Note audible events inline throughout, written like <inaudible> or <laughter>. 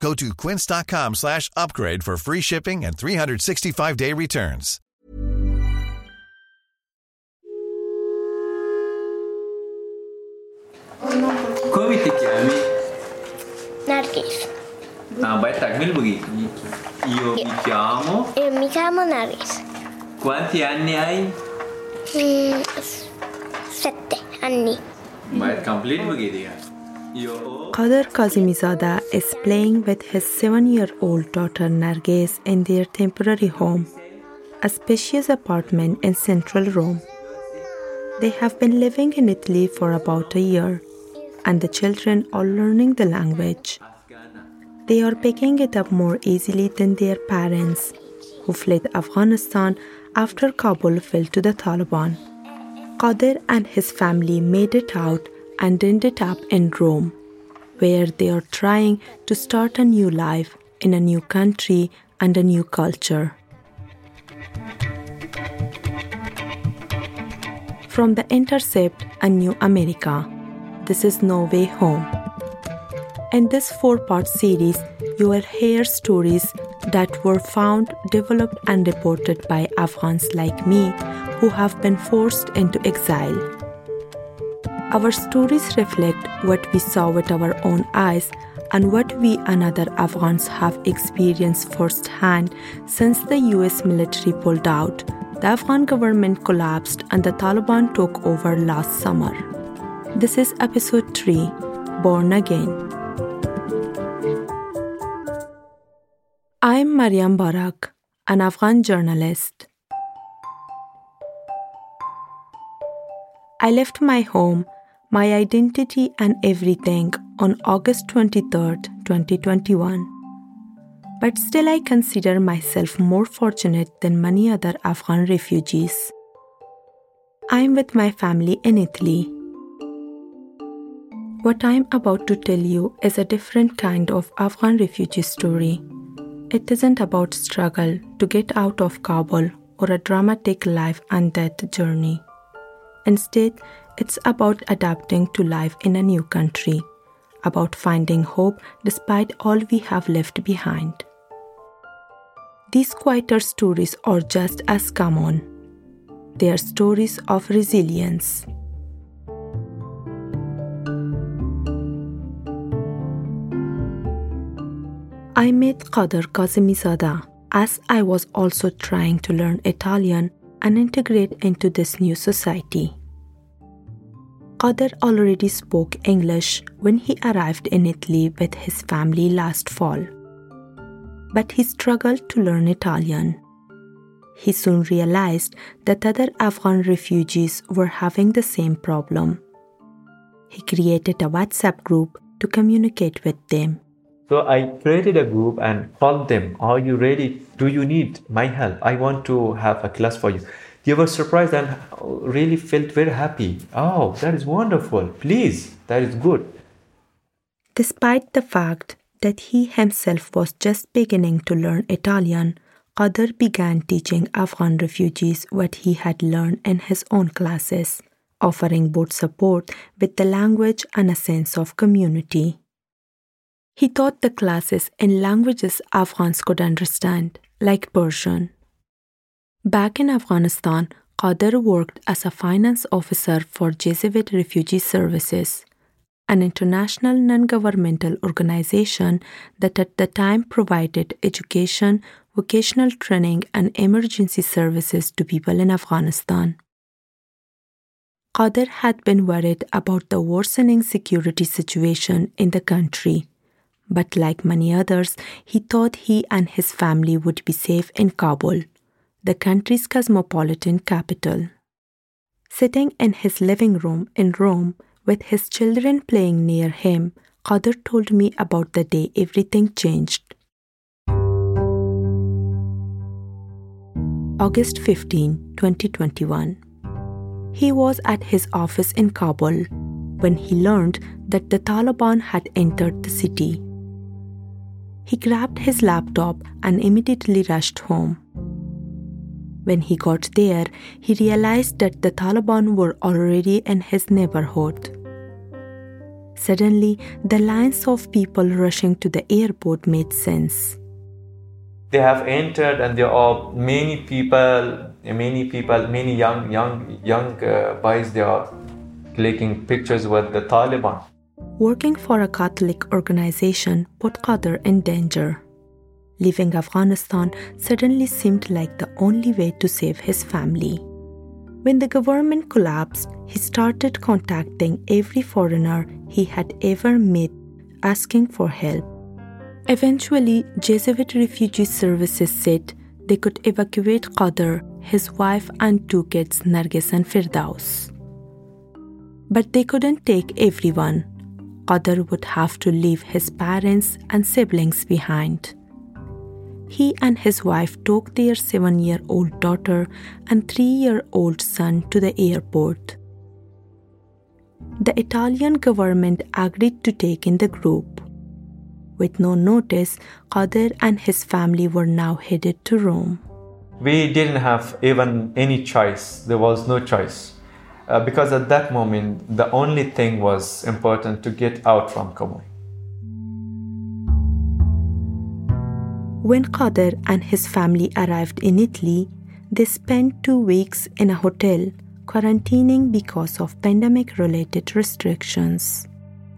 Go to quince.com slash upgrade for free shipping and 365-day returns. Come ti chiami? Nargis. Ah, vai takmil begitu. Io mi chiamo. Eh, mi chiamo Nargis. Quanti anni hai? Mm, s- sette anni. Vai complete begitu ya. Ho Kazimizada is playing with his seven year old daughter Narges in their temporary home, a spacious apartment in central Rome. They have been living in Italy for about a year, and the children are learning the language. They are picking it up more easily than their parents, who fled Afghanistan after Kabul fell to the Taliban. Qadir and his family made it out and ended up in Rome, where they are trying to start a new life in a new country and a new culture. From the Intercept, A New America, this is No Way Home. In this four part series, you will hear stories that were found, developed, and reported by Afghans like me who have been forced into exile. Our stories reflect what we saw with our own eyes and what we and other Afghans have experienced firsthand since the US military pulled out, the Afghan government collapsed, and the Taliban took over last summer. This is episode 3 Born Again. I'm Mariam Barak, an Afghan journalist. I left my home, my identity, and everything on August 23, 2021. But still, I consider myself more fortunate than many other Afghan refugees. I'm with my family in Italy. What I'm about to tell you is a different kind of Afghan refugee story. It isn't about struggle to get out of Kabul or a dramatic life and death journey. Instead, it's about adapting to life in a new country, about finding hope despite all we have left behind. These quieter stories are just as common. They are stories of resilience. I met Qadir Kazimizada as I was also trying to learn Italian and integrate into this new society. Qadir already spoke English when he arrived in Italy with his family last fall. But he struggled to learn Italian. He soon realized that other Afghan refugees were having the same problem. He created a WhatsApp group to communicate with them. So I created a group and called them, Are you ready? Do you need my help? I want to have a class for you. They were surprised and really felt very happy. Oh, that is wonderful. Please, that is good. Despite the fact that he himself was just beginning to learn Italian, Qadir began teaching Afghan refugees what he had learned in his own classes, offering both support with the language and a sense of community. He taught the classes in languages Afghans could understand, like Persian. Back in Afghanistan, Qadir worked as a finance officer for Jesuit Refugee Services, an international non governmental organization that at the time provided education, vocational training, and emergency services to people in Afghanistan. Qadir had been worried about the worsening security situation in the country but like many others, he thought he and his family would be safe in Kabul, the country's cosmopolitan capital. Sitting in his living room in Rome with his children playing near him, Qadar told me about the day everything changed. August 15, 2021. He was at his office in Kabul when he learned that the Taliban had entered the city. He grabbed his laptop and immediately rushed home. When he got there, he realized that the Taliban were already in his neighborhood. Suddenly, the lines of people rushing to the airport made sense. They have entered, and there are many people, many people, many young, young, young uh, boys. They are clicking pictures with the Taliban. Working for a Catholic organization put Qadir in danger. Leaving Afghanistan suddenly seemed like the only way to save his family. When the government collapsed, he started contacting every foreigner he had ever met, asking for help. Eventually, Jesuit Refugee Services said they could evacuate Qadir, his wife, and two kids, Nargis and Firdaus. But they couldn't take everyone. Qadir would have to leave his parents and siblings behind. He and his wife took their seven year old daughter and three year old son to the airport. The Italian government agreed to take in the group. With no notice, Qadir and his family were now headed to Rome. We didn't have even any choice. There was no choice. Uh, because at that moment, the only thing was important to get out from Kabul. When Qadir and his family arrived in Italy, they spent two weeks in a hotel quarantining because of pandemic related restrictions.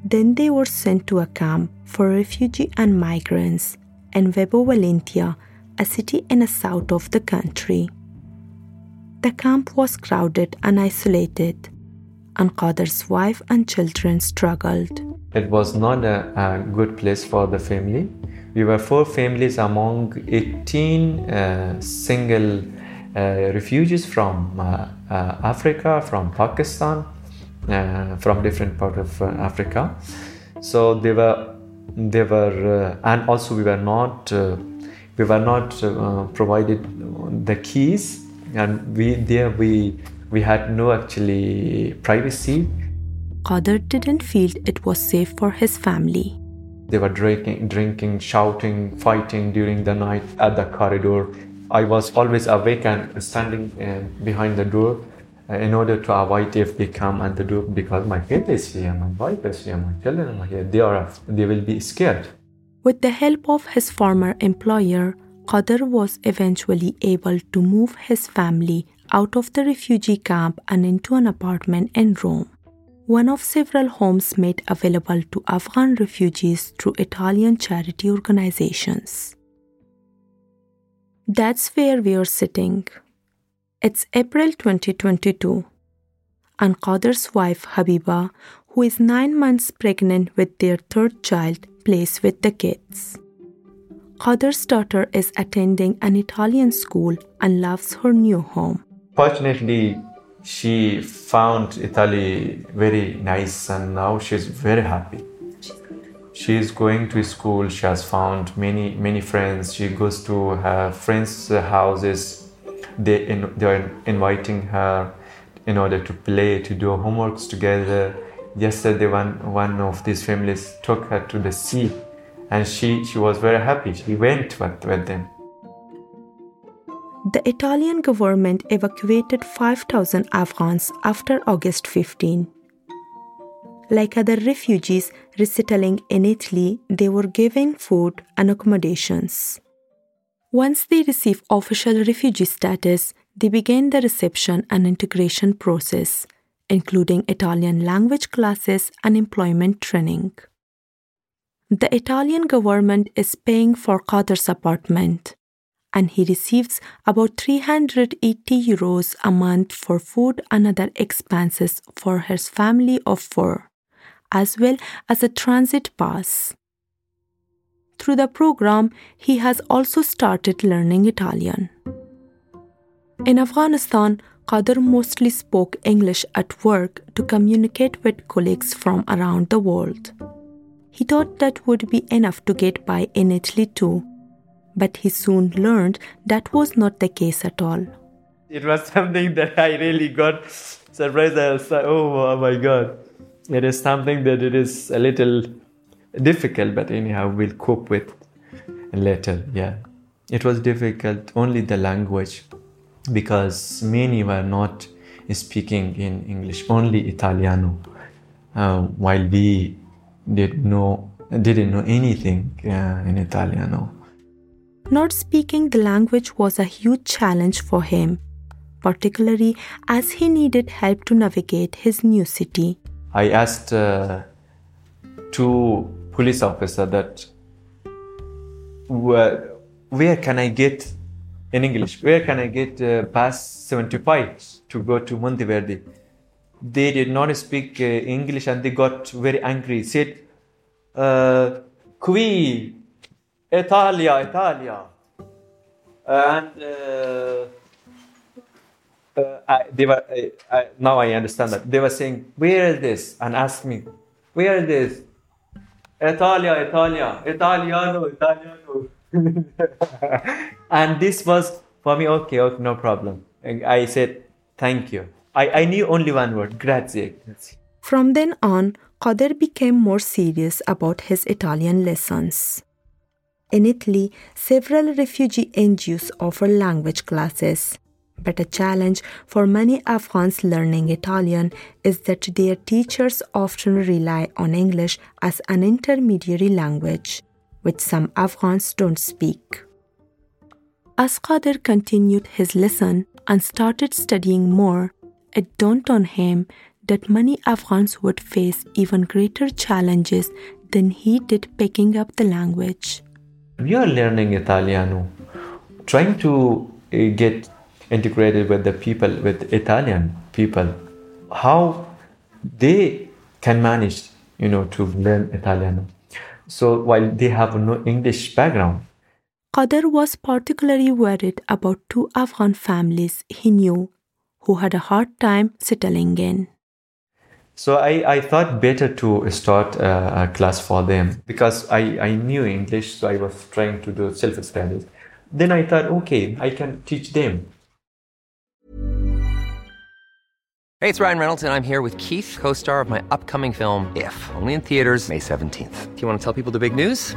Then they were sent to a camp for refugee and migrants in Vibo Valentia, a city in the south of the country. The camp was crowded and isolated, and Qadir's wife and children struggled. It was not a, a good place for the family. We were four families among 18 uh, single uh, refugees from uh, Africa, from Pakistan, from different part of Africa. So they were, they were, and also we were not, we were not provided the keys, and we there we we had no actually privacy. Qadir didn't feel it was safe for his family. They were drinking, drinking, shouting, fighting during the night at the corridor. I was always awake and standing uh, behind the door uh, in order to avoid if they come at the door because my kid is here, my wife is here, my children are here. They are they will be scared. With the help of his former employer, Qadir was eventually able to move his family out of the refugee camp and into an apartment in Rome one of several homes made available to Afghan refugees through Italian charity organizations. That's where we are sitting. It's April 2022, and Qadir's wife Habiba, who is nine months pregnant with their third child, plays with the kids. Qadir's daughter is attending an Italian school and loves her new home. Fortunately, she found Italy very nice and now she's very happy. She is going to school. She has found many many friends. She goes to her friends' houses. They in, they are inviting her in order to play, to do homeworks together. Yesterday, one one of these families took her to the sea, and she she was very happy. She went with, with them the Italian government evacuated 5,000 Afghans after August 15. Like other refugees resettling in Italy, they were given food and accommodations. Once they received official refugee status, they began the reception and integration process, including Italian language classes and employment training. The Italian government is paying for Qadir's apartment and he receives about 380 euros a month for food and other expenses for his family of four, as well as a transit pass. Through the program, he has also started learning Italian. In Afghanistan, Qadir mostly spoke English at work to communicate with colleagues from around the world. He thought that would be enough to get by in Italy too But he soon learned that was not the case at all. It was something that I really got surprised. I was like, oh, oh my god. It is something that it is a little difficult, but anyhow, we'll cope with later. Yeah. It was difficult, only the language, because many were not speaking in English, only Italiano, uh, while we did know, didn't know anything uh, in Italiano. Not speaking the language was a huge challenge for him, particularly as he needed help to navigate his new city. I asked uh, two police officers that where, where can I get in English, where can I get uh, past 75 to go to Monteverde? They did not speak uh, English and they got very angry. Said, uh, Italia, Italia. and uh, uh, I, they were, I, I, now I understand that. They were saying, where is this? And asked me, where is this? Italia, Italia, Italiano, Italiano. <laughs> and this was for me, okay, okay, no problem. And I said, thank you. I, I knew only one word, grazie. From then on, Qadir became more serious about his Italian lessons. In Italy, several refugee NGOs offer language classes. But a challenge for many Afghans learning Italian is that their teachers often rely on English as an intermediary language, which some Afghans don't speak. As Qadir continued his lesson and started studying more, it dawned on him that many Afghans would face even greater challenges than he did picking up the language. We are learning Italiano, trying to uh, get integrated with the people, with Italian people, how they can manage, you know, to learn Italiano. So while they have no English background. Qadir was particularly worried about two Afghan families he knew who had a hard time settling in. So I, I thought better to start a, a class for them because I, I knew English, so I was trying to do self studies. Then I thought, okay, I can teach them. Hey, it's Ryan Reynolds, and I'm here with Keith, co star of my upcoming film, If, only in theaters, May 17th. Do you want to tell people the big news?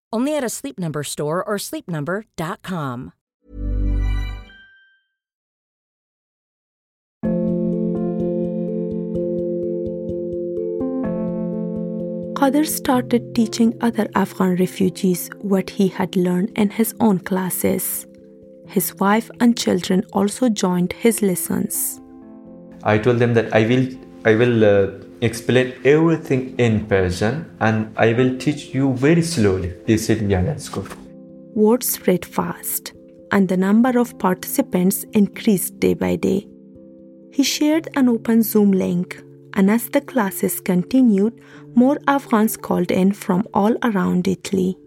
Only at a Sleep Number store or sleepnumber.com. Qadir started teaching other Afghan refugees what he had learned in his own classes. His wife and children also joined his lessons. I told them that I will I will uh, explain everything in Persian and I will teach you very slowly. They said, yeah, good. Word spread fast, and the number of participants increased day by day. He shared an open Zoom link, and as the classes continued, more Afghans called in from all around Italy.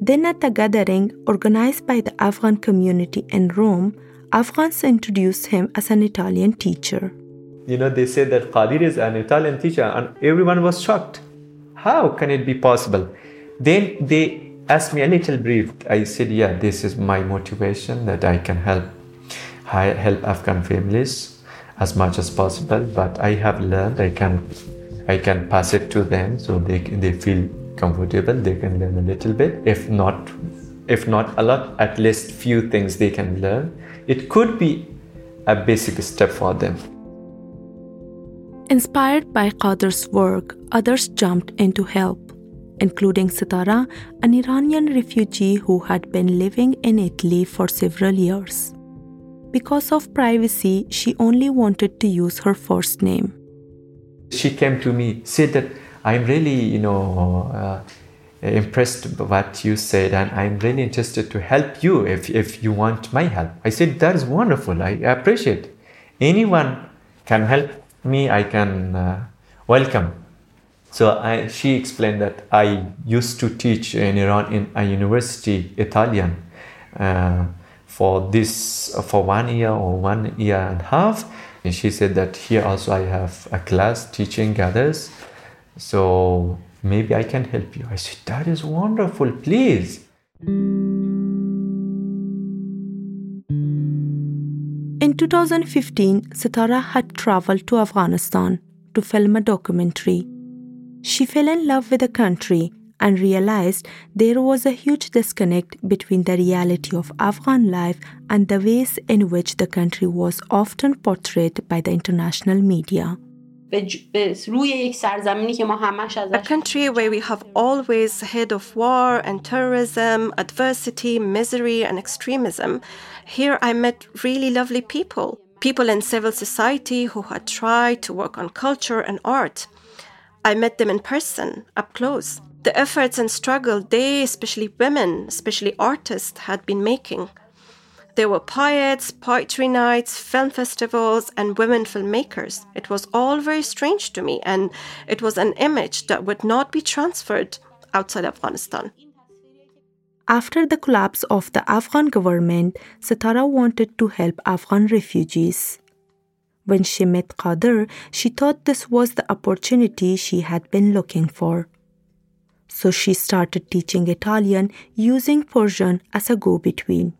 Then, at a gathering organized by the Afghan community in Rome, Afghans introduced him as an Italian teacher. You know, they said that Qadir is an Italian teacher, and everyone was shocked. How can it be possible? Then they asked me a little brief. I said, Yeah, this is my motivation that I can help I help Afghan families as much as possible. But I have learned I can I can pass it to them so they they feel comfortable. They can learn a little bit. If not if not a lot, at least few things they can learn. It could be a basic step for them. Inspired by Qadir's work, others jumped in to help, including Sitara, an Iranian refugee who had been living in Italy for several years. Because of privacy, she only wanted to use her first name. She came to me, said that I'm really, you know, uh, impressed by what you said, and I'm really interested to help you if, if you want my help. I said, that is wonderful. I appreciate. Anyone can help me, I can uh, welcome. So I, she explained that I used to teach in Iran in a university Italian uh, for this for one year or one year and a half. And she said that here also I have a class teaching others. So maybe I can help you. I said that is wonderful. Please. In 2015, Sitara had traveled to Afghanistan to film a documentary. She fell in love with the country and realized there was a huge disconnect between the reality of Afghan life and the ways in which the country was often portrayed by the international media. A country where we have always heard of war and terrorism, adversity, misery, and extremism. Here I met really lovely people, people in civil society who had tried to work on culture and art. I met them in person, up close. The efforts and struggle they, especially women, especially artists, had been making. There were poets, poetry nights, film festivals, and women filmmakers. It was all very strange to me, and it was an image that would not be transferred outside Afghanistan. After the collapse of the Afghan government, Sitara wanted to help Afghan refugees. When she met Qadir, she thought this was the opportunity she had been looking for. So she started teaching Italian using Persian as a go between.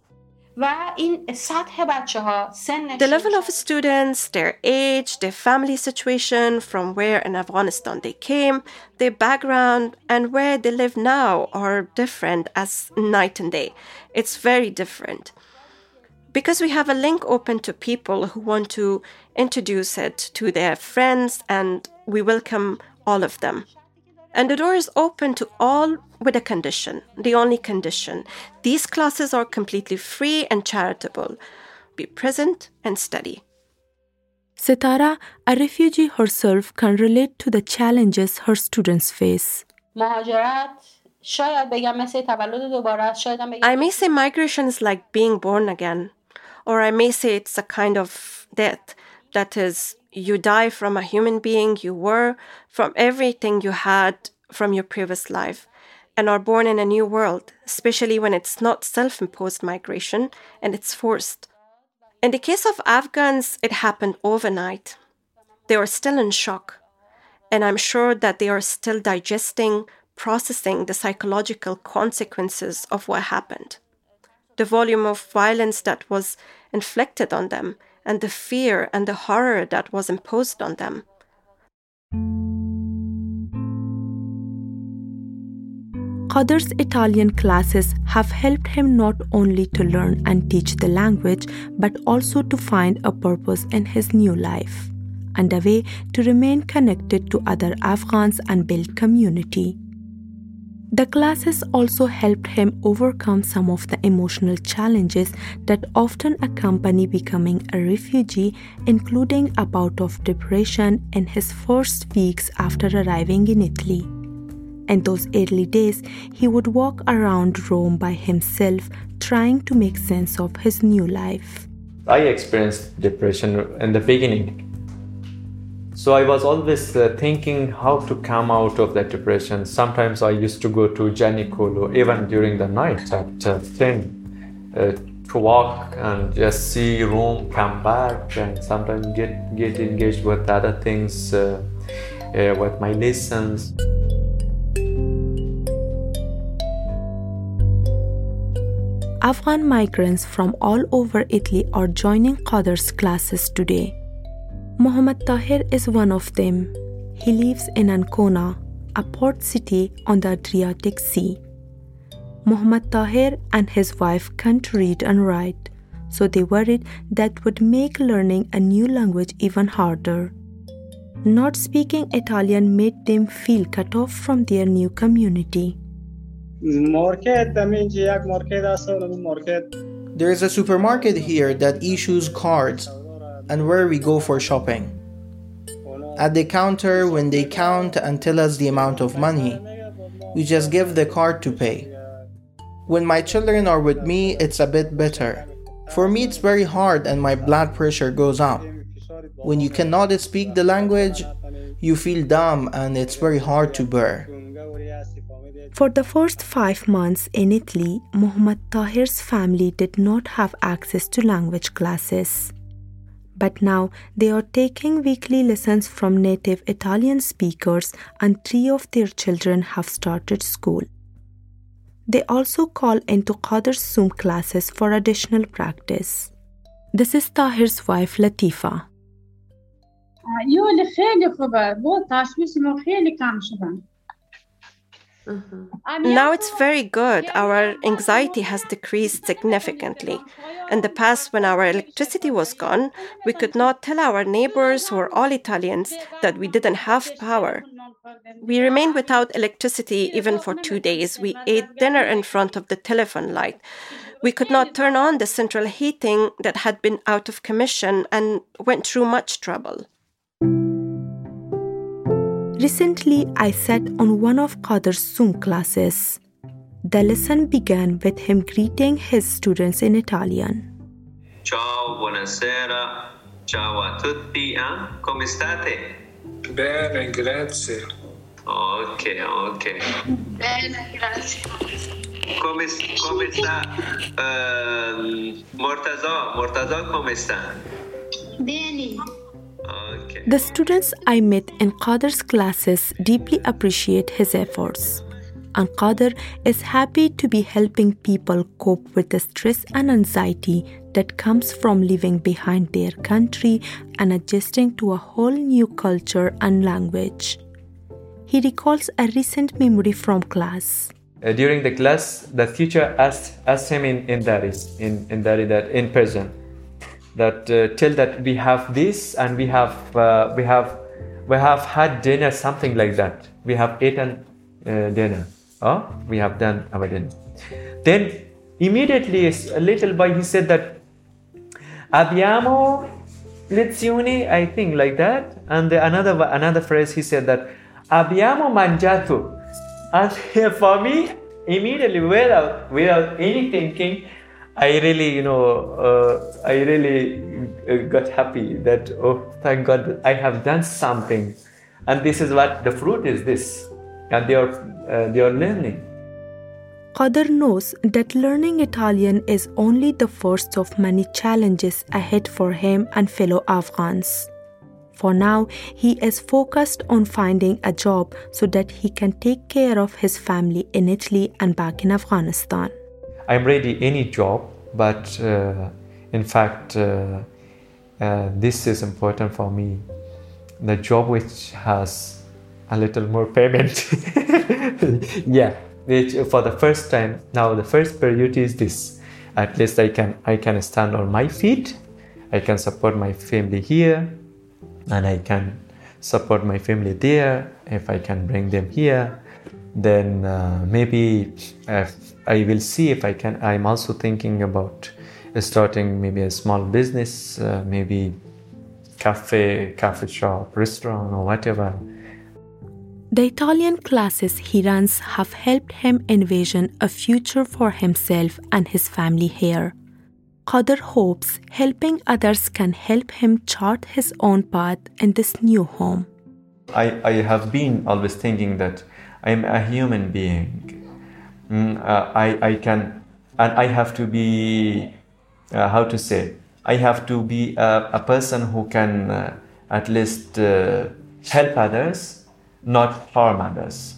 The level of students, their age, their family situation, from where in Afghanistan they came, their background, and where they live now are different as night and day. It's very different. Because we have a link open to people who want to introduce it to their friends, and we welcome all of them. And the door is open to all with a condition, the only condition. These classes are completely free and charitable. Be present and study. Sitara, a refugee herself, can relate to the challenges her students face. I may say migration is like being born again, or I may say it's a kind of death that is you die from a human being you were, from everything you had from your previous life, and are born in a new world, especially when it's not self imposed migration and it's forced. In the case of Afghans, it happened overnight. They are still in shock, and I'm sure that they are still digesting, processing the psychological consequences of what happened. The volume of violence that was inflicted on them and the fear and the horror that was imposed on them. Qadir's Italian classes have helped him not only to learn and teach the language, but also to find a purpose in his new life and a way to remain connected to other Afghans and build community. The classes also helped him overcome some of the emotional challenges that often accompany becoming a refugee, including a bout of depression in his first weeks after arriving in Italy. In those early days, he would walk around Rome by himself, trying to make sense of his new life. I experienced depression in the beginning so I was always uh, thinking how to come out of that depression. Sometimes I used to go to Gianicolo even during the night at uh, 10 uh, to walk and just see Rome come back and sometimes get, get engaged with other things, uh, uh, with my lessons. Afghan migrants from all over Italy are joining Qadir's classes today. Mohammad Tahir is one of them. He lives in Ancona, a port city on the Adriatic Sea. Muhammad Tahir and his wife can't read and write, so they worried that would make learning a new language even harder. Not speaking Italian made them feel cut off from their new community. There is a supermarket here that issues cards and where we go for shopping. At the counter, when they count and tell us the amount of money, we just give the card to pay. When my children are with me, it's a bit better. For me, it's very hard and my blood pressure goes up. When you cannot speak the language, you feel dumb and it's very hard to bear. For the first five months in Italy, Muhammad Tahir's family did not have access to language classes. But now they are taking weekly lessons from native Italian speakers, and three of their children have started school. They also call into Qadir's Zoom classes for additional practice. This is Tahir's wife Latifa. Now it's very good. Our anxiety has decreased significantly. In the past, when our electricity was gone, we could not tell our neighbors who are all Italians that we didn't have power. We remained without electricity even for two days. We ate dinner in front of the telephone light. We could not turn on the central heating that had been out of commission and went through much trouble. Recently, I sat on one of Qadir's Zoom classes. The lesson began with him greeting his students in Italian. Ciao, buonasera. Ciao a tutti. Eh? Come state? Bene, grazie. Ok, ok. Bene, grazie. Come, come sta? Uh, Mortazò, Mortazò come sta? Bene. Okay. The students I met in Qadir's classes deeply appreciate his efforts. And Qadir is happy to be helping people cope with the stress and anxiety that comes from leaving behind their country and adjusting to a whole new culture and language. He recalls a recent memory from class. Uh, during the class, the teacher asked, asked him in, in Daris, in, in Dari, that in Persian, that uh, tell that we have this and we have uh, we have we have had dinner something like that. We have eaten uh, dinner. Oh we have done our dinner. Then immediately a little boy he said that abbiamo lezioni i think like that. And the, another another phrase he said that abbiamo mangiato. And <laughs> for me immediately without without any thinking I really, you know, uh, I really uh, got happy that, oh, thank God, I have done something. And this is what the fruit is this. And they are, uh, they are learning. Qadir knows that learning Italian is only the first of many challenges ahead for him and fellow Afghans. For now, he is focused on finding a job so that he can take care of his family in Italy and back in Afghanistan. I'm ready any job, but uh, in fact, uh, uh, this is important for me. The job which has a little more payment. <laughs> yeah, which for the first time now the first priority is this. At least I can I can stand on my feet. I can support my family here, and I can support my family there if I can bring them here then uh, maybe I will see if I can. I'm also thinking about starting maybe a small business, uh, maybe cafe, cafe shop, restaurant, or whatever. The Italian classes he runs have helped him envision a future for himself and his family here. Qadir hopes helping others can help him chart his own path in this new home. I, I have been always thinking that I'm a human being. Mm, uh, I, I can, and I have to be, uh, how to say, I have to be a, a person who can uh, at least uh, help others, not harm others.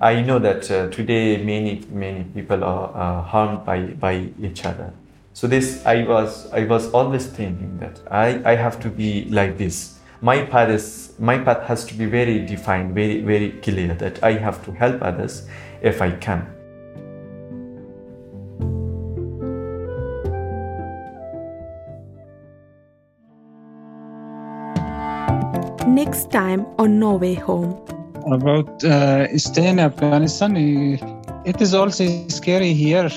I know that uh, today many many people are harmed by, by each other. So this I was I was always thinking that I, I have to be like this my path is my path has to be very defined very very clear that i have to help others if i can Next time on No Way Home. About uh, staying in Afghanistan, it is also scary here.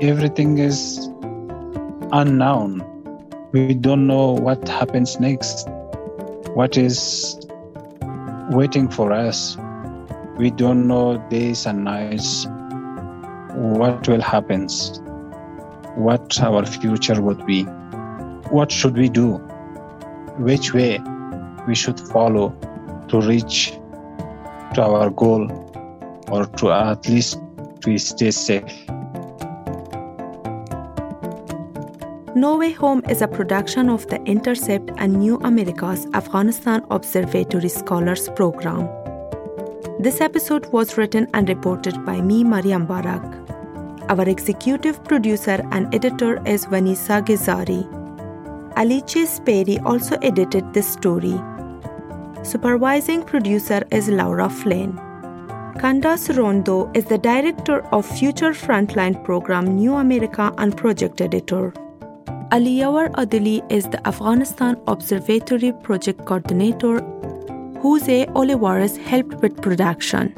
Everything is unknown. We don't know what happens next, what is waiting for us. We don't know days and nights what will happen, what our future would be. What should we do? Which way we should follow to reach to our goal or to at least to stay safe. No Way Home is a production of The Intercept and New America's Afghanistan Observatory Scholars Program. This episode was written and reported by me, Mariam Barak. Our executive producer and editor is Vanessa Gezari. Alice Speri also edited this story. Supervising producer is Laura Flynn. Candace Rondeaux is the director of Future Frontline program New America and project editor. Aliyawar Adili is the Afghanistan Observatory project coordinator. Jose Olivares helped with production.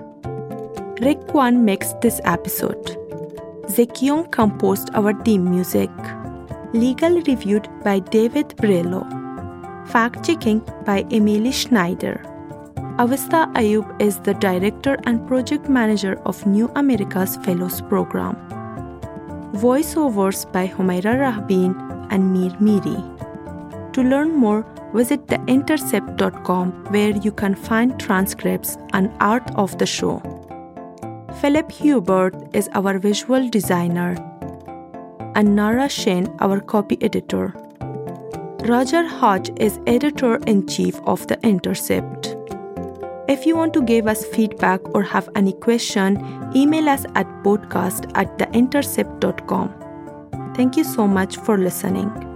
Rick Kwan mixed this episode. Zekion composed our theme music. Legal reviewed by David Bralow. Fact checking by Emily Schneider. Awista Ayub is the director and project manager of New America's Fellows Program. Voiceovers by Humaira Rahbin and Mir Miri. To learn more, visit theintercept.com where you can find transcripts and art of the show. Philip Hubert is our visual designer, and Nara Shin, our copy editor. Roger Hodge is editor in chief of The Intercept. If you want to give us feedback or have any question, email us at podcast at theintercept.com. Thank you so much for listening.